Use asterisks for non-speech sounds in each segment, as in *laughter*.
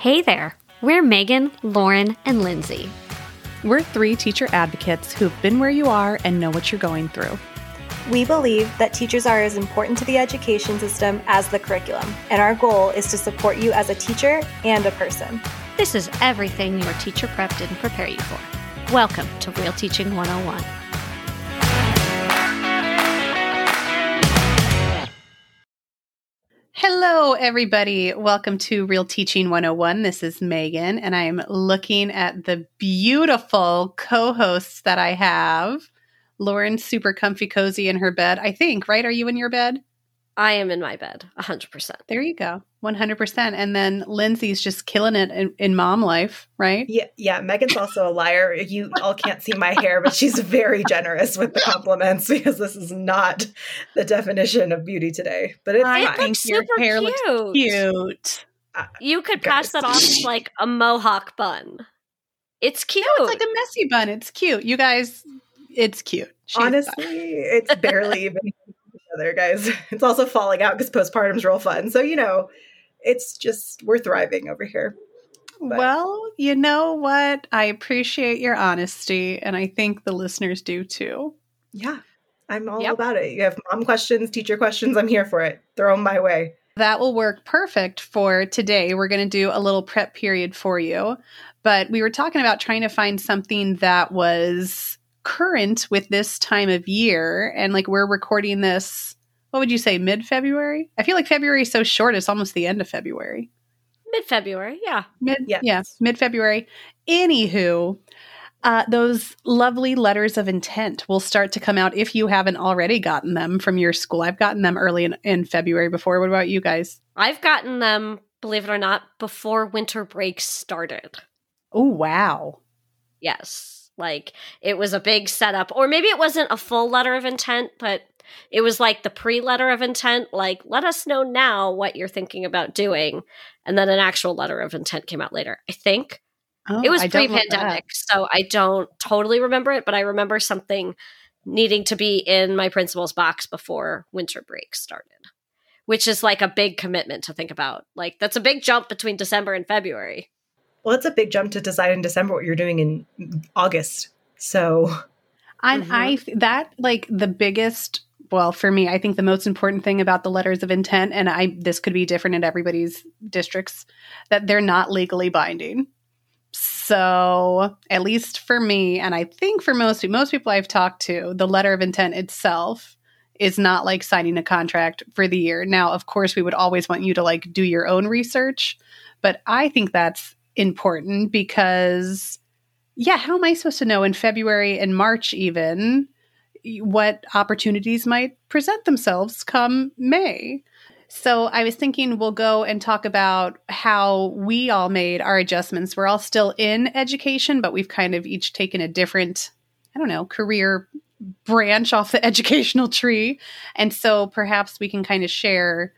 Hey there, we're Megan, Lauren, and Lindsay. We're three teacher advocates who've been where you are and know what you're going through. We believe that teachers are as important to the education system as the curriculum, and our goal is to support you as a teacher and a person. This is everything your teacher prep didn't prepare you for. Welcome to Real Teaching 101. Hello, everybody. Welcome to Real Teaching 101. This is Megan, and I'm looking at the beautiful co hosts that I have. Lauren's super comfy cozy in her bed, I think, right? Are you in your bed? I am in my bed, 100%. There you go. 100%. And then Lindsay's just killing it in, in, mom life, right? Yeah, yeah. Megan's also a liar. You all can't see my hair, but she's very generous with the compliments because this is not the definition of beauty today. But it's I fine. Your hair cute. looks cute. Uh, you could pass that off as like a mohawk bun. It's cute. No, it's like a messy bun. It's cute. You guys, it's cute. She's Honestly, fun. it's barely *laughs* even other guys. *laughs* It's also falling out because postpartum's real fun. So, you know, it's just, we're thriving over here. But. Well, you know what? I appreciate your honesty, and I think the listeners do too. Yeah, I'm all yep. about it. You have mom questions, teacher questions, I'm here for it. Throw them my way. That will work perfect for today. We're going to do a little prep period for you. But we were talking about trying to find something that was current with this time of year and like we're recording this what would you say mid February? I feel like February is so short it's almost the end of February. Mid February, yeah. Mid yes. yeah, mid February. Anywho, uh, those lovely letters of intent will start to come out if you haven't already gotten them from your school. I've gotten them early in, in February before. What about you guys? I've gotten them, believe it or not, before winter break started. Oh, wow. Yes. Like it was a big setup, or maybe it wasn't a full letter of intent, but it was like the pre letter of intent, like, let us know now what you're thinking about doing. And then an actual letter of intent came out later, I think. Oh, it was pre pandemic, so I don't totally remember it, but I remember something needing to be in my principal's box before winter break started, which is like a big commitment to think about. Like, that's a big jump between December and February. Well, it's a big jump to decide in December what you're doing in August. So, and mm-hmm. I that like the biggest well for me i think the most important thing about the letters of intent and i this could be different in everybody's districts that they're not legally binding so at least for me and i think for most most people i've talked to the letter of intent itself is not like signing a contract for the year now of course we would always want you to like do your own research but i think that's important because, yeah, how am I supposed to know in February and March even what opportunities might present themselves come May? So I was thinking we'll go and talk about how we all made our adjustments. We're all still in education, but we've kind of each taken a different, I don't know, career branch off the *laughs* educational tree. And so perhaps we can kind of share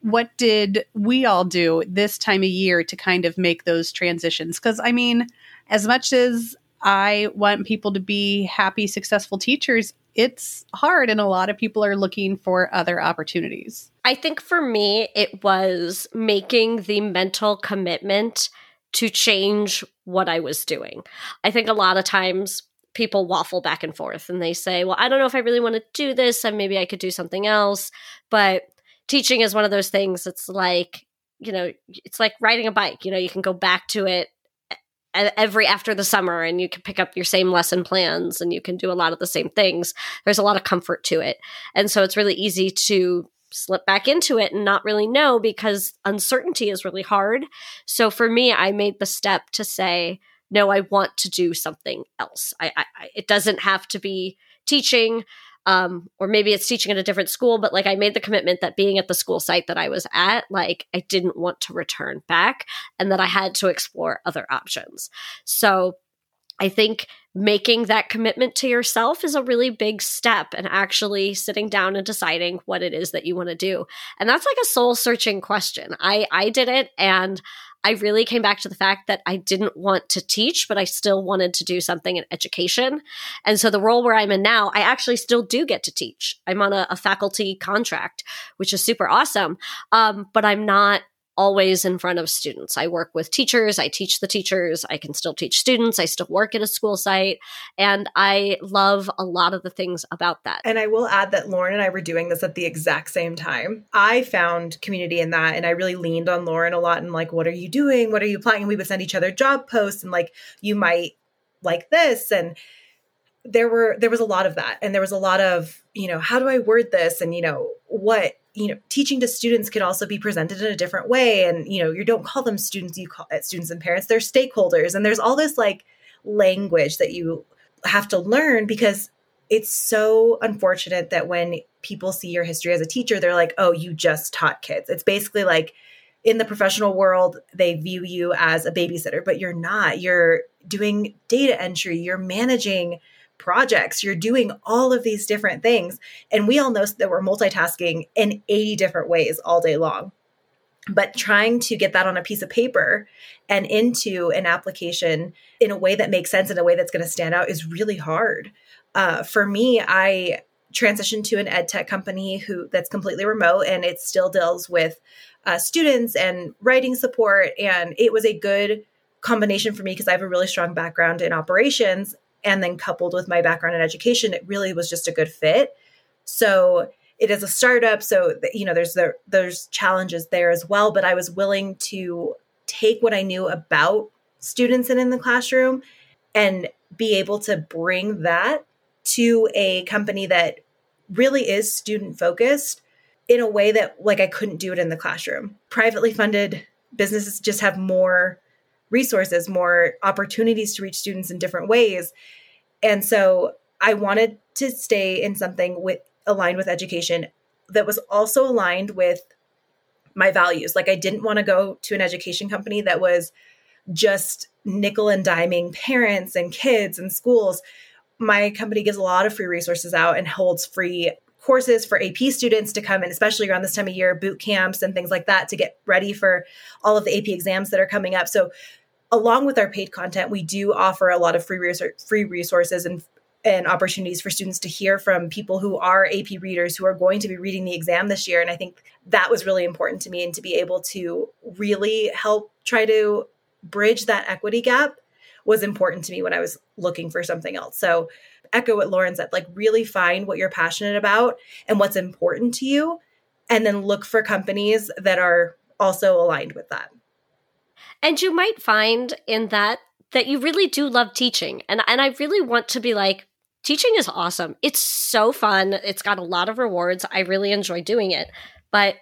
what did we all do this time of year to kind of make those transitions? Because I mean, as much as I want people to be happy, successful teachers, it's hard, and a lot of people are looking for other opportunities. I think for me, it was making the mental commitment to change what I was doing. I think a lot of times people waffle back and forth and they say, Well, I don't know if I really want to do this, and maybe I could do something else. But teaching is one of those things it's like you know it's like riding a bike you know you can go back to it every after the summer and you can pick up your same lesson plans and you can do a lot of the same things. There's a lot of comfort to it. And so it's really easy to slip back into it and not really know because uncertainty is really hard. So for me i made the step to say no i want to do something else. I, I it doesn't have to be teaching um, or maybe it's teaching at a different school, but like I made the commitment that being at the school site that I was at, like I didn't want to return back and that I had to explore other options. So I think making that commitment to yourself is a really big step and actually sitting down and deciding what it is that you want to do. And that's like a soul searching question. I I did it and I really came back to the fact that I didn't want to teach, but I still wanted to do something in education. And so the role where I'm in now, I actually still do get to teach. I'm on a, a faculty contract, which is super awesome. Um, but I'm not always in front of students. I work with teachers, I teach the teachers, I can still teach students, I still work at a school site, and I love a lot of the things about that. And I will add that Lauren and I were doing this at the exact same time. I found community in that and I really leaned on Lauren a lot and like what are you doing? What are you applying? And we would send each other job posts and like you might like this and there were there was a lot of that. And there was a lot of you know how do i word this? And you know what you know teaching to students can also be presented in a different way. And you know you don't call them students you call it students and parents. They're stakeholders. And there's all this like language that you have to learn because it's so unfortunate that when people see your history as a teacher they're like oh you just taught kids. It's basically like in the professional world they view you as a babysitter but you're not. You're doing data entry. You're managing projects, you're doing all of these different things. And we all know that we're multitasking in 80 different ways all day long. But trying to get that on a piece of paper and into an application in a way that makes sense, in a way that's going to stand out, is really hard. Uh, for me, I transitioned to an ed tech company who that's completely remote and it still deals with uh, students and writing support and it was a good combination for me because i have a really strong background in operations and then coupled with my background in education it really was just a good fit. So it is a startup so you know there's there, there's challenges there as well but i was willing to take what i knew about students and in the classroom and be able to bring that to a company that really is student focused in a way that like i couldn't do it in the classroom. Privately funded businesses just have more resources, more opportunities to reach students in different ways. And so I wanted to stay in something with aligned with education that was also aligned with my values. Like I didn't want to go to an education company that was just nickel and diming parents and kids and schools. My company gives a lot of free resources out and holds free courses for AP students to come in, especially around this time of year, boot camps and things like that to get ready for all of the AP exams that are coming up. So along with our paid content, we do offer a lot of free free resources and and opportunities for students to hear from people who are AP readers who are going to be reading the exam this year. And I think that was really important to me and to be able to really help try to bridge that equity gap was important to me when I was looking for something else. So echo what Lauren said, like really find what you're passionate about and what's important to you, and then look for companies that are also aligned with that. And you might find in that that you really do love teaching. And and I really want to be like teaching is awesome. It's so fun. It's got a lot of rewards. I really enjoy doing it. But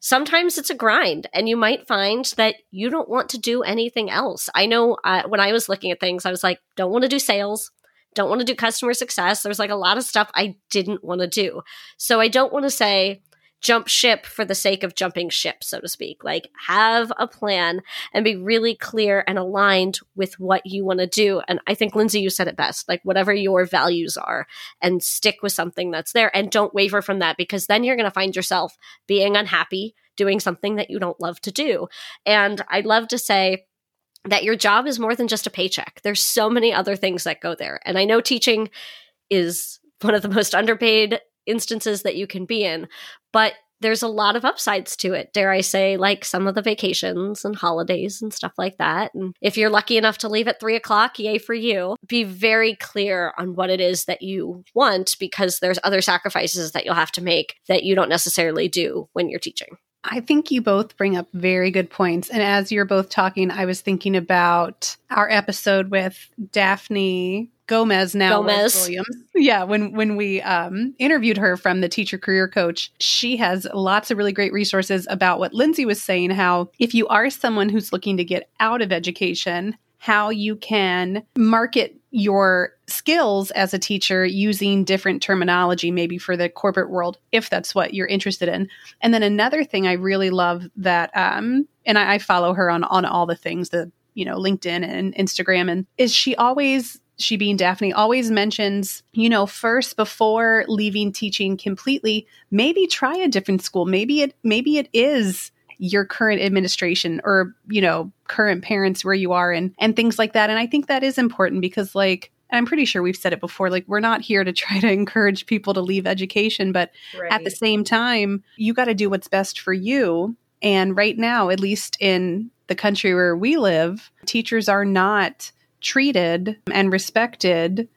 sometimes it's a grind and you might find that you don't want to do anything else. I know uh, when I was looking at things I was like don't want to do sales, don't want to do customer success. There's like a lot of stuff I didn't want to do. So I don't want to say jump ship for the sake of jumping ship, so to speak. Like, have a plan and be really clear and aligned with what you want to do. And I think, Lindsay, you said it best like, whatever your values are, and stick with something that's there and don't waver from that because then you're going to find yourself being unhappy doing something that you don't love to do. And I'd love to say, that your job is more than just a paycheck. There's so many other things that go there. And I know teaching is one of the most underpaid instances that you can be in. But there's a lot of upsides to it, dare I say, like some of the vacations and holidays and stuff like that. And if you're lucky enough to leave at three o'clock, yay for you. Be very clear on what it is that you want because there's other sacrifices that you'll have to make that you don't necessarily do when you're teaching. I think you both bring up very good points. And as you're both talking, I was thinking about our episode with Daphne Gomez now Gomez. Williams. Yeah, when when we um, interviewed her from the Teacher Career Coach, she has lots of really great resources about what Lindsay was saying. How if you are someone who's looking to get out of education, how you can market your skills as a teacher using different terminology, maybe for the corporate world, if that's what you're interested in. And then another thing I really love that, um, and I, I follow her on on all the things the you know LinkedIn and Instagram, and is she always she being Daphne always mentions, you know, first before leaving teaching completely, maybe try a different school. Maybe it maybe it is your current administration or, you know, current parents where you are and and things like that. And I think that is important because like I'm pretty sure we've said it before like we're not here to *laughs* try to encourage people to leave education, but right. at the same time, you got to do what's best for you And right now, at least in the country where we live, teachers are not treated and respected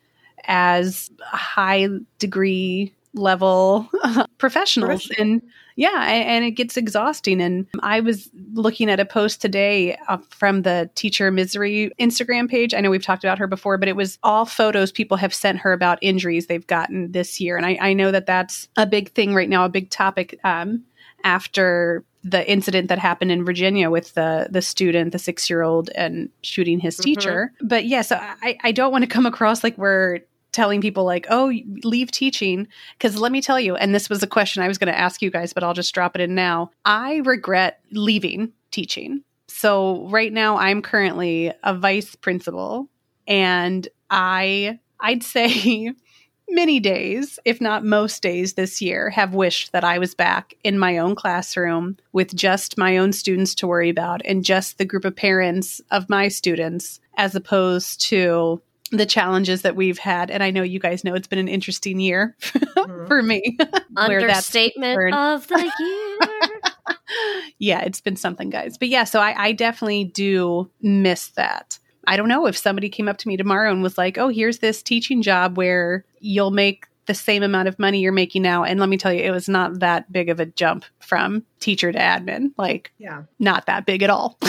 as high degree level *laughs* professionals. And yeah and it gets exhausting. And i was looking at a post today uh, from the teacher misery instagram page. I know we've talked about her before but it was all photos people have sent her about injuries they've gotten this year. And i, I know that that's a big thing right now a big topic um, after the incident that happened in Virginia with the the student, the six year old, and shooting his mm-hmm. teacher. But yeah, so I, I don't want to come across like we're telling people like, oh, leave teaching. Because let me tell you, and this was a question I was going to ask you guys, but I'll just drop it in now. I regret leaving teaching. So right now I'm currently a vice principal and I I'd say *laughs* many days, if not most days this year, have wished that I was back in my own classroom with just my own students to worry about and just the group of parents of my students, as opposed to the challenges that we've had. And I know you guys know it's been an interesting year *laughs* mm-hmm. for me. *laughs* Understatement of the *laughs* year. yeah, it's been something, guys. But yeah, so I, I definitely do miss that. I don't know if somebody came up to me tomorrow and was like, oh, here's this teaching job where you'll make the same amount of money you're making now. And let me tell you, it was not that big of a jump from teacher to admin. Like, yeah, not that big at all.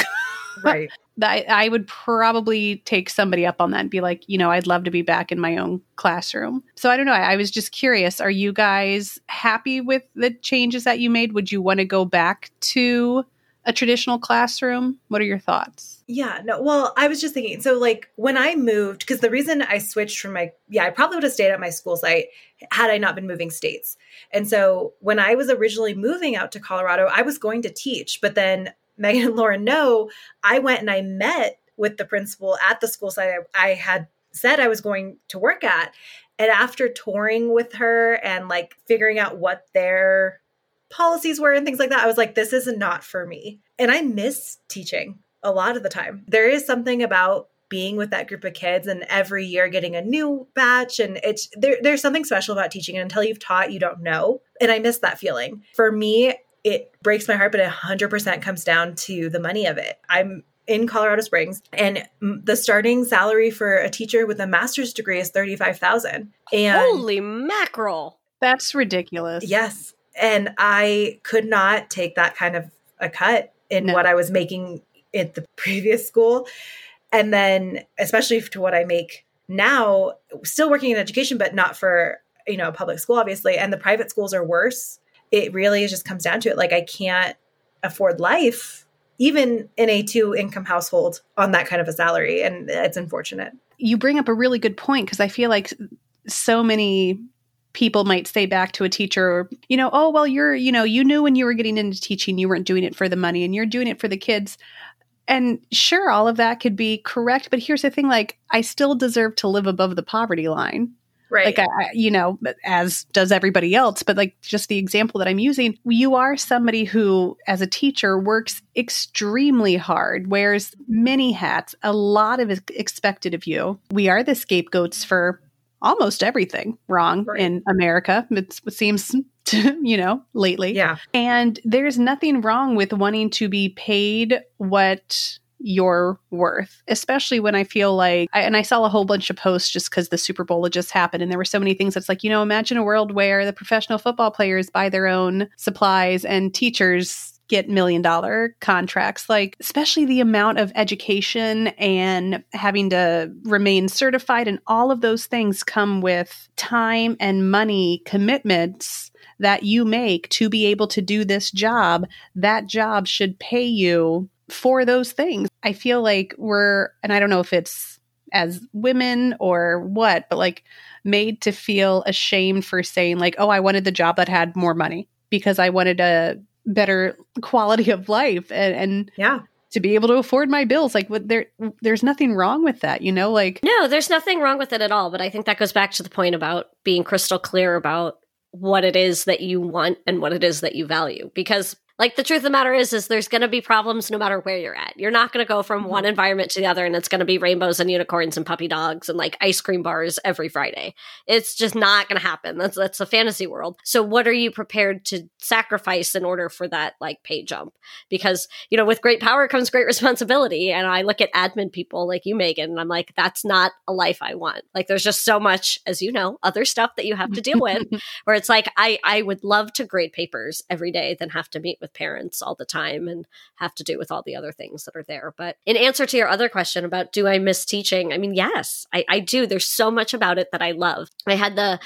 Right. *laughs* I, I would probably take somebody up on that and be like, you know, I'd love to be back in my own classroom. So I don't know. I, I was just curious. Are you guys happy with the changes that you made? Would you want to go back to a traditional classroom? What are your thoughts? Yeah, no. Well, I was just thinking. So, like, when I moved, because the reason I switched from my, yeah, I probably would have stayed at my school site had I not been moving states. And so, when I was originally moving out to Colorado, I was going to teach, but then Megan and Lauren know I went and I met with the principal at the school site I, I had said I was going to work at. And after touring with her and like figuring out what their policies were and things like that. I was like, this is not for me. And I miss teaching a lot of the time. There is something about being with that group of kids and every year getting a new batch and it's there, there's something special about teaching and until you've taught you don't know and i miss that feeling for me it breaks my heart but it 100% comes down to the money of it i'm in colorado springs and the starting salary for a teacher with a master's degree is 35000 and holy mackerel that's ridiculous yes and I could not take that kind of a cut in no. what I was making at the *laughs* previous school. And then, especially to what I make now, still working in education, but not for, you know, public school, obviously. And the private schools are worse. It really just comes down to it. Like, I can't afford life, even in a two income household, on that kind of a salary. And it's unfortunate. You bring up a really good point because I feel like so many people might say back to a teacher you know oh well you're you know you knew when you were getting into teaching you weren't doing it for the money and you're doing it for the kids and sure all of that could be correct but here's the thing like i still deserve to live above the poverty line right like I, you know as does everybody else but like just the example that i'm using you are somebody who as a teacher works extremely hard wears many hats a lot of is expected of you we are the scapegoats for almost everything wrong right. in America. It's, it seems to, *laughs* you know, lately. Yeah. And there's nothing wrong with wanting to be paid what you're worth, especially when I feel like, I, and I saw a whole bunch of posts just because the Super Bowl had just happened. And there were so many things that's like, you know, imagine a world where the professional football players buy their own supplies and teachers get million dollar contracts like especially the amount of education and having to remain certified and all of those things come with time and money commitments that you make to be able to do this job that job should pay you for those things. I feel like we're and i don't know if it's as women or what but like made to feel ashamed for saying like oh i wanted the job that had more money because i wanted a better quality of life and, and yeah. to be able to afford my bills. Like what there there's nothing wrong with that you know like no there's nothing wrong with it at all but i think that goes back to the point about being crystal clear about what it is that you want and what it is that you value because Like the truth of the matter is, is there's going to be problems no matter where you're at. You're not going to go from one Mm-hmm. environment to the other and it's going to be rainbows and unicorns and puppy dogs and like ice cream bars every Friday. It's just not going to happen. That's that's a fantasy world. So what are you prepared to sacrifice in order for that like pay jump? Because you know, with great power comes great *laughs* responsibility. And I look at admin people like you, Megan, and I'm like, that's not a life I want. Like there's just so much, as you know, other stuff that you have to deal with *laughs* where it's like I I would love to grade papers every day than have to meet with parents all the time and have to do with all the other things that are there. But in answer to your other question about do I miss teaching? I mean, yes, I, I do. There's so much about it that I love. I had the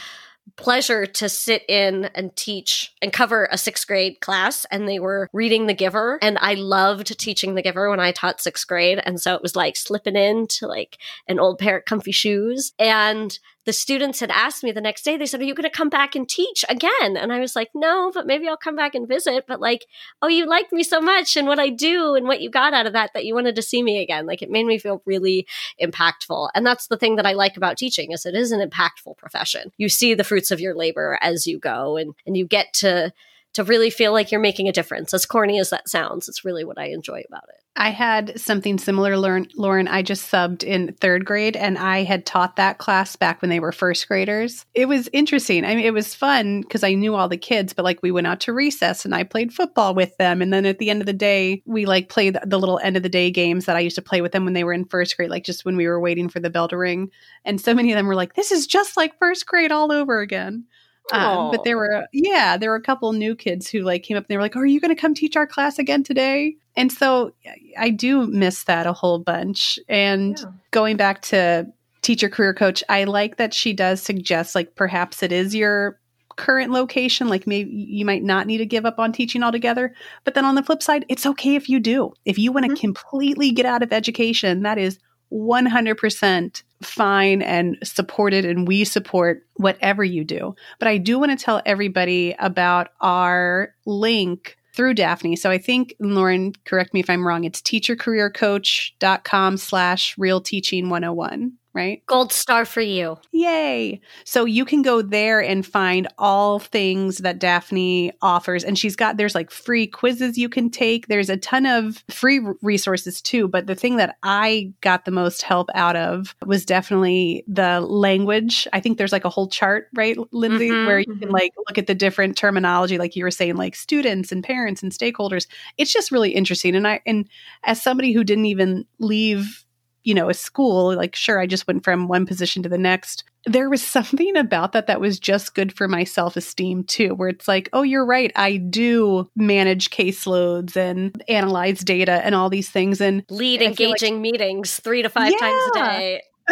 pleasure to sit in and teach and cover a sixth grade class and they were reading the giver and i loved teaching the giver when i taught sixth grade and so it was like slipping into like an old pair of comfy shoes and the students had asked me the next day they said are you going to come back and teach again? And i was like no but maybe i'll come back and visit but like oh you liked me so much and what i do and what you got out of that that you wanted to see me again. Like it made me feel really impactful. And that's the thing that i like about teaching is it is an impactful profession. You see the fruits of your labor as you go and and you get to to really feel like you're making a difference. As corny as that sounds it's really what i enjoy about it I had something similar, Lauren. I just subbed in third grade and I had taught that class back when they were first graders. It was interesting. I mean, it was fun because I knew all the kids, but like we went out to recess and I played football with them. And then at the end of the day, we like played the little end of the day games that I used to play with them when they were in first grade, like just when we were waiting for the bell to ring. And so many of them were like, this is just like first grade all over again. Um, but there were, yeah, there were a couple new kids who like came up and they were like, "Are you going to come teach our class again today?" And so I do miss that a whole bunch. And Yeah. going back to teacher career coach, I like that she does suggest like perhaps it is your current location like maybe you might not need to give up on teaching altogether but then on the flip side it's okay if you do if you want to Mhm. completely get out of education that is 100% fine and supported and we support whatever you do. But i do want to tell everybody about our link through daphne. So i think lauren correct me if i'm wrong it's teachercareercoach.com slash real teaching 101 right gold star for you Yay. So you can go there and find all things that Daphne offers. And she's got, there's like free quizzes you can take. There's a ton of free resources too. But the thing that I got the most help out of was definitely the language. I think there's like a whole chart, right, Lindsay, Mhm, where you can mhm. like look at the different terminology, like you were saying, like students and parents and stakeholders. It's just really interesting. And I, and as somebody who didn't even leave you know, a school, like, sure, I just went from one position to the next. There was something about that that was just good for my self esteem, too, where it's like, oh, you're right. I do manage caseloads and analyze data and all these things. And lead feel like- engaging meetings three to five times a day *laughs*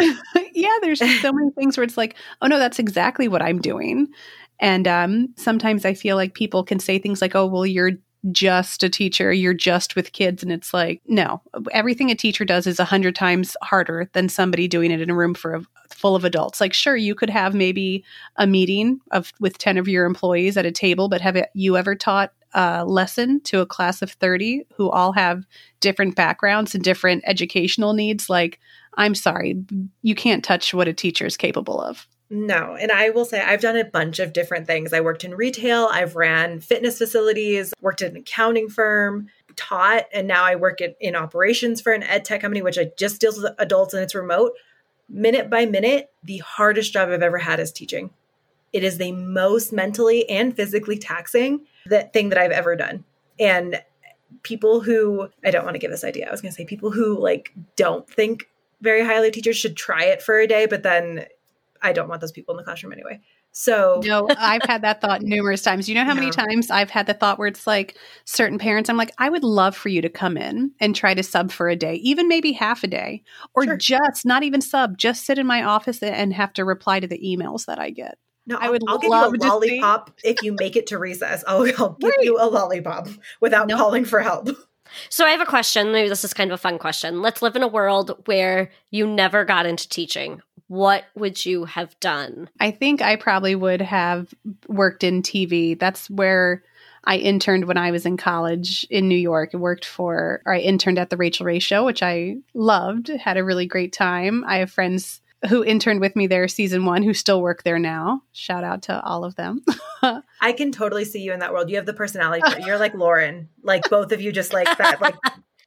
yeah, there's so many things where it's like, oh, no, that's exactly what I'm doing. And um, sometimes I feel like people can say things like, oh, well, you're just a teacher, you're just with kids. And it's like, no, everything a teacher does is a hundred times harder than somebody doing it in a room for a, full of adults. Like, sure, you could have maybe a meeting of with 10 of your employees at a table, but have you ever taught a lesson to a class of 30 who all have different backgrounds and different educational needs? Like, I'm sorry, you can't touch what a teacher is capable of. No. And I will say I've done a bunch of different things. I worked in retail, I've ran fitness facilities, worked at an accounting firm, taught, and now I work in, in operations for an ed tech company, which I just deals with adults and it's remote. Minute by minute, the hardest job I've ever had is teaching. It is the most mentally and physically taxing that thing that I've ever done. And people who I don't want to give this idea. I was going to say people who like don't think very highly of teachers should try it for a day, but then I don't want those people in the classroom anyway. So No, I've had that thought numerous times. You know how many times I've had the thought where it's like certain parents, I'm like, I would love for you to come in and try to sub for a day, even maybe half a day, or Sure. just not even sub, just sit in my office and have to reply to the emails that I get. no, I I'll, would I'll give you to a see- lollipop if you make it to recess. I'll, I'll give Right. you a lollipop without No. calling for help. So I have a question. Maybe this is kind of a fun question. Let's live in a world where you never got into teaching. What would you have done? I think I probably would have worked in TV. That's where I interned when I was in college in New York. I worked for, or I interned at the Rachael Ray Show, which I loved, had a really great time. I have friends who interned with me there season one who still work there now. Shout out to all of them. *laughs* I can totally see you in that world. You have the personality. You're like Lauren. Like both of you just like that like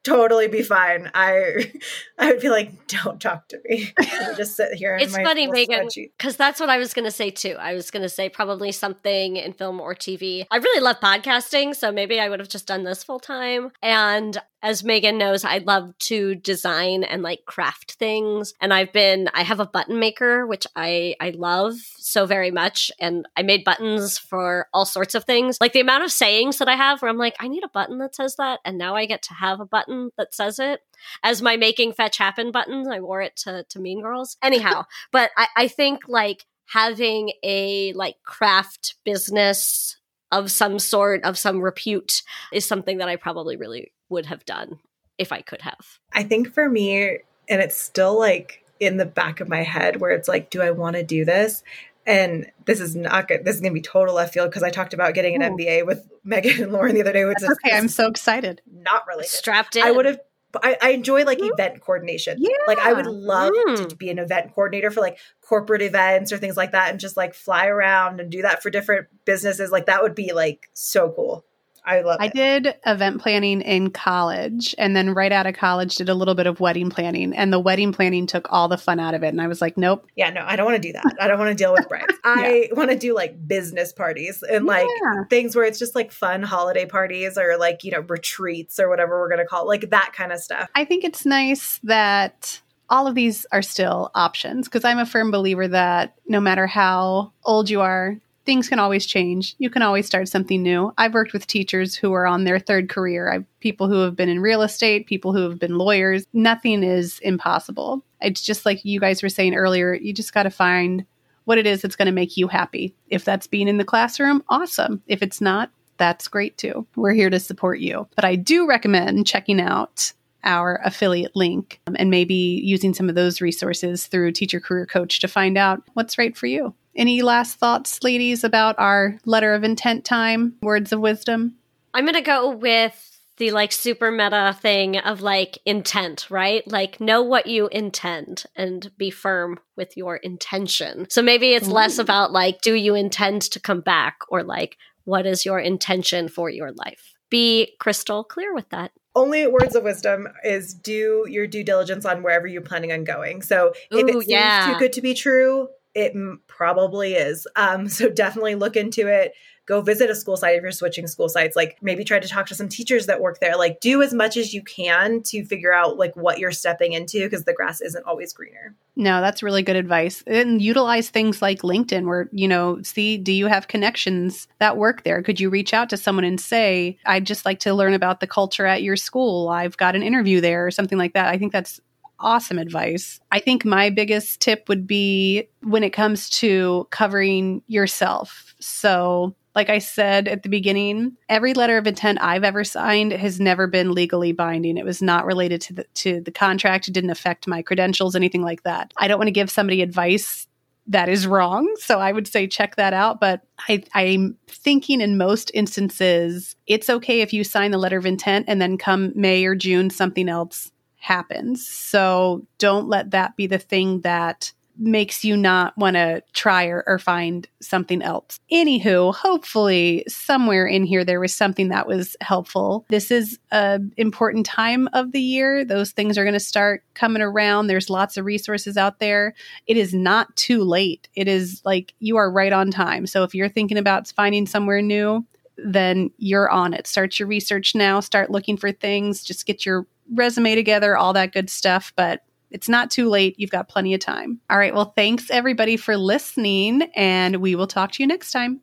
totally be fine. I *laughs* I would be like, don't talk to me. *laughs* just sit here. it's funny, Megan, because that's what I was going to say too. I was going to say probably something in film or TV. I really love podcasting, so maybe I would have just done this full time. And as Megan knows, I love to design and like craft things. And I've been, I have a button maker, which I, I love so very much. And I made buttons for all sorts of things. Like the amount of sayings that I have where I'm like, I need a button that says that. And now I get to have a button that says it. As my making fetch happen buttons, I wore it to, to Mean Girls. Anyhow, *laughs* but I, I think like having a like craft business of some sort of some repute is something that I probably really would have done if I could have. I think for me, and it's still like in the back of my head where it's like, do I want to do this? And this is not good. This is going to be total left field because I talked about getting an Ooh. MBA with Megan and Lauren the other day. Which is, okay, I'm so excited. Not really strapped in. I would have I, I, enjoy like mm. event coordination. Yeah. Like I would love mm. to be an event coordinator for like corporate events or things like that and just like fly around and do that for different businesses. Like that would be like so cool. I love I it. did event planning in college and then right out of college did a little bit of wedding planning and the wedding planning took all the fun out of it and I was like, nope. Yeah, no, I don't want to do that. I don't want to deal with brides. *laughs* I want to do like business parties and like yeah. things where it's just like fun holiday parties or like, you know, retreats or whatever we're going to call it, like that kind of stuff. I think it's nice that all of these are still options because I'm a firm believer that no matter how old you are, things can always change. You can always start something new. I've worked with teachers who are on their third career. I've people who have been in real estate, people who have been lawyers. Nothing is impossible. It's just like you guys were saying earlier, you just got to find what it is that's going to make you happy. If that's being in the classroom, awesome. If it's not, that's great too. We're here to support you. But I do recommend checking out our affiliate link um, and maybe using some of those resources through Teacher Career Coach to find out what's right for you. Any last thoughts, ladies, about our letter of intent time, words of wisdom? I'm going to go with the like super meta thing of like intent, right? Like know what you intend and be firm with your intention. So maybe it's Ooh. less about like, do you intend to come back or like, what is your intention for your life? Be crystal clear with that only words of wisdom is do your due diligence on wherever you're planning on going. So if Ooh, it seems yeah. too good to be true, it probably is. Um, *laughs* so definitely look into it. Go visit a school site if you're switching school sites. Like maybe try to talk to some teachers that work there. Like do as much as you can to figure out like what you're stepping into because the grass isn't always greener. No, that's really good advice. And utilize things like LinkedIn where, you know, see, do you have connections that work there? Could you reach out to someone and say, I'd just like to learn about the culture at your school. I've got an interview there or something like that. I think that's awesome advice. I think my biggest tip would be when it comes to covering yourself. So, like I said at the beginning, every letter of intent I've ever signed has never been legally binding. It was not related to the to the contract. It didn't affect my credentials, anything like that. I don't want to give somebody advice that is wrong. So I would say check that out. But I, I'm thinking in most instances, it's okay if you sign the letter of intent and then come May or June, something else happens. So don't let that be the thing that makes you not want to try or, or, find something else. Anywho, hopefully somewhere in here there was something that was helpful. This is an important time of the year. Those things are going to start coming around. There's lots of resources out there. It is not too late. It is like you are right on time. So if you're thinking about finding somewhere new, then you're on it. Start your research now. Start looking for things. Just get your resume together, all that good stuff. But it's not too late. You've got plenty of time. All right. Well, thanks everybody for listening, and we will talk to you next time.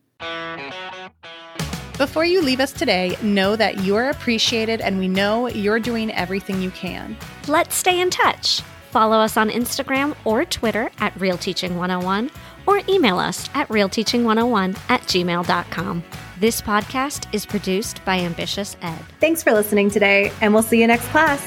Before you leave us today, know that you are appreciated and we know you're doing everything you can. Let's stay in touch. Follow us on Instagram or Twitter at Real Teaching 101 or email us at realteaching101 at gmail.com. This podcast is produced by Ambitious Ed. Thanks for listening today, and we'll see you next class.